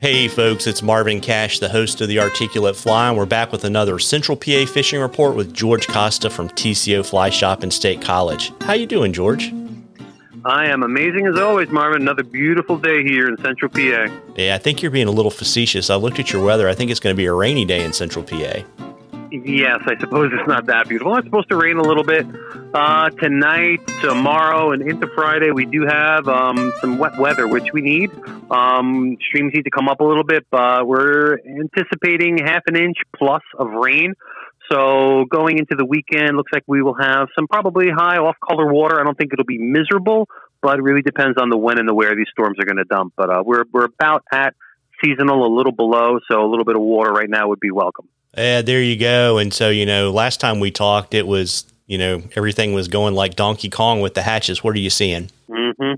Hey, folks, it's Marvin Cash, the host of the Articulate Fly, and we're back with another Central PA fishing report with George Costa from TCO Fly Shop in State College. How you doing, George? I am amazing as always, Marvin. Another beautiful day here in Central PA. Yeah, I think you're being a little facetious. I looked at your weather. I think it's going to be a rainy day in Central PA. Yes, I suppose it's not that beautiful. It's supposed to rain a little bit uh, tonight, tomorrow, and into Friday. We do have um, some wet weather, which we need. Um, streams need to come up a little bit, but we're anticipating half an inch plus of rain. So going into the weekend, looks like we will have some probably high off color water. I don't think it'll be miserable, but it really depends on the when and the where these storms are going to dump. But uh, we're we're about at seasonal, a little below, so a little bit of water right now would be welcome. Yeah, there you go. And so, you know, last time we talked, it was, you know, everything was going like Donkey Kong with the hatches. What are you seeing? Mm-hmm.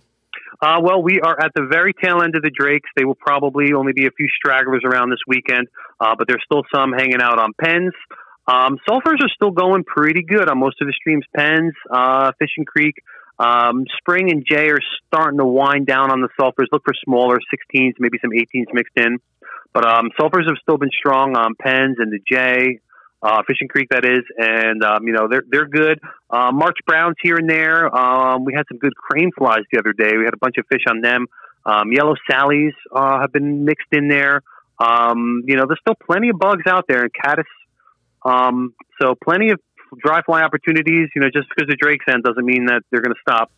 Uh, well, we are at the very tail end of the drakes. They will probably only be a few stragglers around this weekend, uh, but there's still some hanging out on Penns. Um, sulfurs are still going pretty good on most of the streams. Penns, uh, Fishing Creek, um, Spring and Jay are starting to wind down on the sulfurs. Look for smaller 16s, maybe some 18s mixed in. But um, sulfurs have still been strong on Penns and the J, uh, Fishing Creek, that is, and um, you know they're they're good. Uh, March Browns here and there. Um, we had some good crane flies the other day. We had a bunch of fish on them. Um, yellow Sallies uh, have been mixed in there. Um, you know, there's still plenty of bugs out there, and caddis. Um, so plenty of dry fly opportunities. You know, just because the Drake's end doesn't mean that they're going to stop.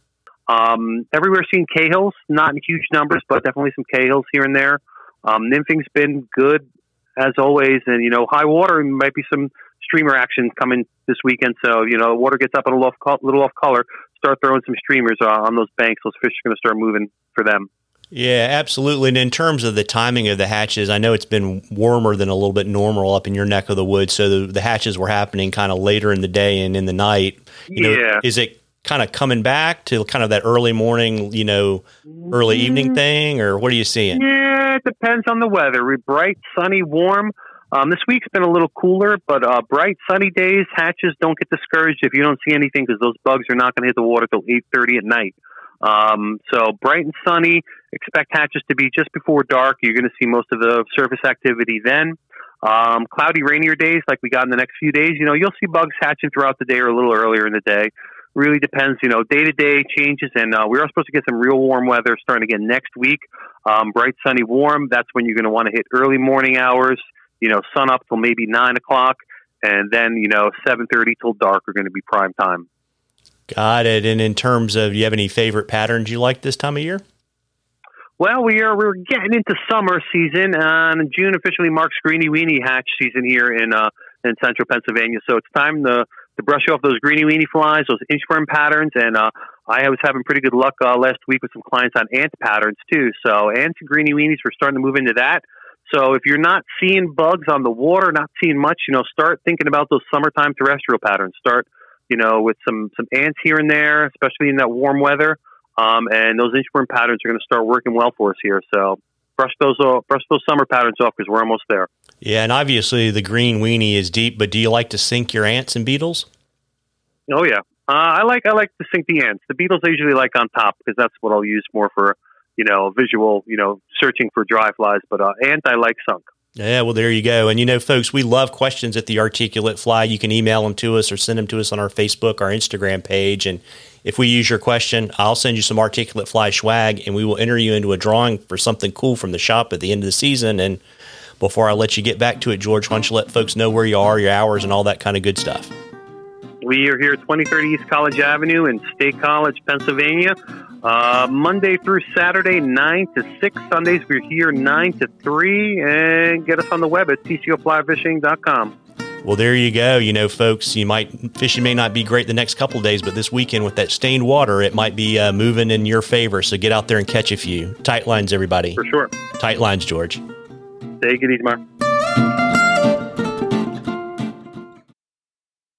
Um, everywhere seeing cahills, not in huge numbers, but definitely some cahills here and there. Um, nymphing's been good as always, and you know, high water might be some streamer action coming this weekend. So you know, the water gets up a little off, little off color. Start throwing some streamers uh, on those banks. Those fish are going to start moving for them. Yeah, absolutely. And in terms of the timing of the hatches, I know it's been warmer than a little bit normal up in your neck of the woods. So the, the hatches were happening kind of later in the day and in the night. You yeah. Know, is it kind of coming back to kind of that early morning, you know, early evening mm-hmm. thing, or what are you seeing? Yeah, it depends on the weather. We're bright, sunny, warm. Um, this week's been a little cooler, but uh, bright, sunny days, hatches don't get discouraged if you don't see anything because those bugs are not going to hit the water till eight thirty at night. Um, so bright and sunny. Expect hatches to be just before dark. You're going to see most of the surface activity then. Um, cloudy, rainier days like we got in the next few days, you know, you'll see bugs hatching throughout the day or a little earlier in the day really depends, you know, day to day changes. And uh, we are supposed to get some real warm weather starting again next week. Um, bright, sunny, warm. That's when you're going to want to hit early morning hours. You know, sun up till maybe nine o'clock, and then you know seven thirty till dark are going to be prime time. Got it. And in terms of, do you have any favorite patterns you like this time of year? Well, we are we're getting into summer season, and June officially marks Greeny Weeny hatch season here in uh, in central Pennsylvania. So it's time to to brush off those greeny weeny flies, those inchworm patterns, and uh, I was having pretty good luck uh, last week with some clients on ant patterns too. So ants and greeny weenies, we're starting to move into that. So if you're not seeing bugs on the water, not seeing much, you know, start thinking about those summertime terrestrial patterns. Start, you know, with some some ants here and there, especially in that warm weather. Um, and those inchworm patterns are going to start working well for us here. So brush those uh, brush those summer patterns off because we're almost there. Yeah, and obviously the green weenie is deep, but do you like to sink your ants and beetles? Oh yeah, uh, I like I like to sink the ants. The beetles I usually like on top because that's what I'll use more for you know visual, you know, searching for dry flies. But uh, ant I like sunk. Yeah, well, there you go. And you know, folks, we love questions at the Articulate Fly. You can email them to us or send them to us on our Facebook, our Instagram page. And if we use your question, I'll send you some Articulate Fly swag and we will enter you into a drawing for something cool from the shop at the end of the season. And before I let you get back to it, George, why don't you let folks know where you are, your hours, and all that kind of good stuff? We are here at 2030 East College Avenue in State College, Pennsylvania. Uh, Monday through Saturday, 9 to 6. Sundays, we're here 9 to 3. And get us on the web at tcoflyfishing.com. Well, there you go. You know, folks, you might fishing may not be great the next couple days, but this weekend with that stained water, it might be uh, moving in your favor. So get out there and catch a few. Tight lines, everybody. For sure. Tight lines, George. Take it easy, Mark.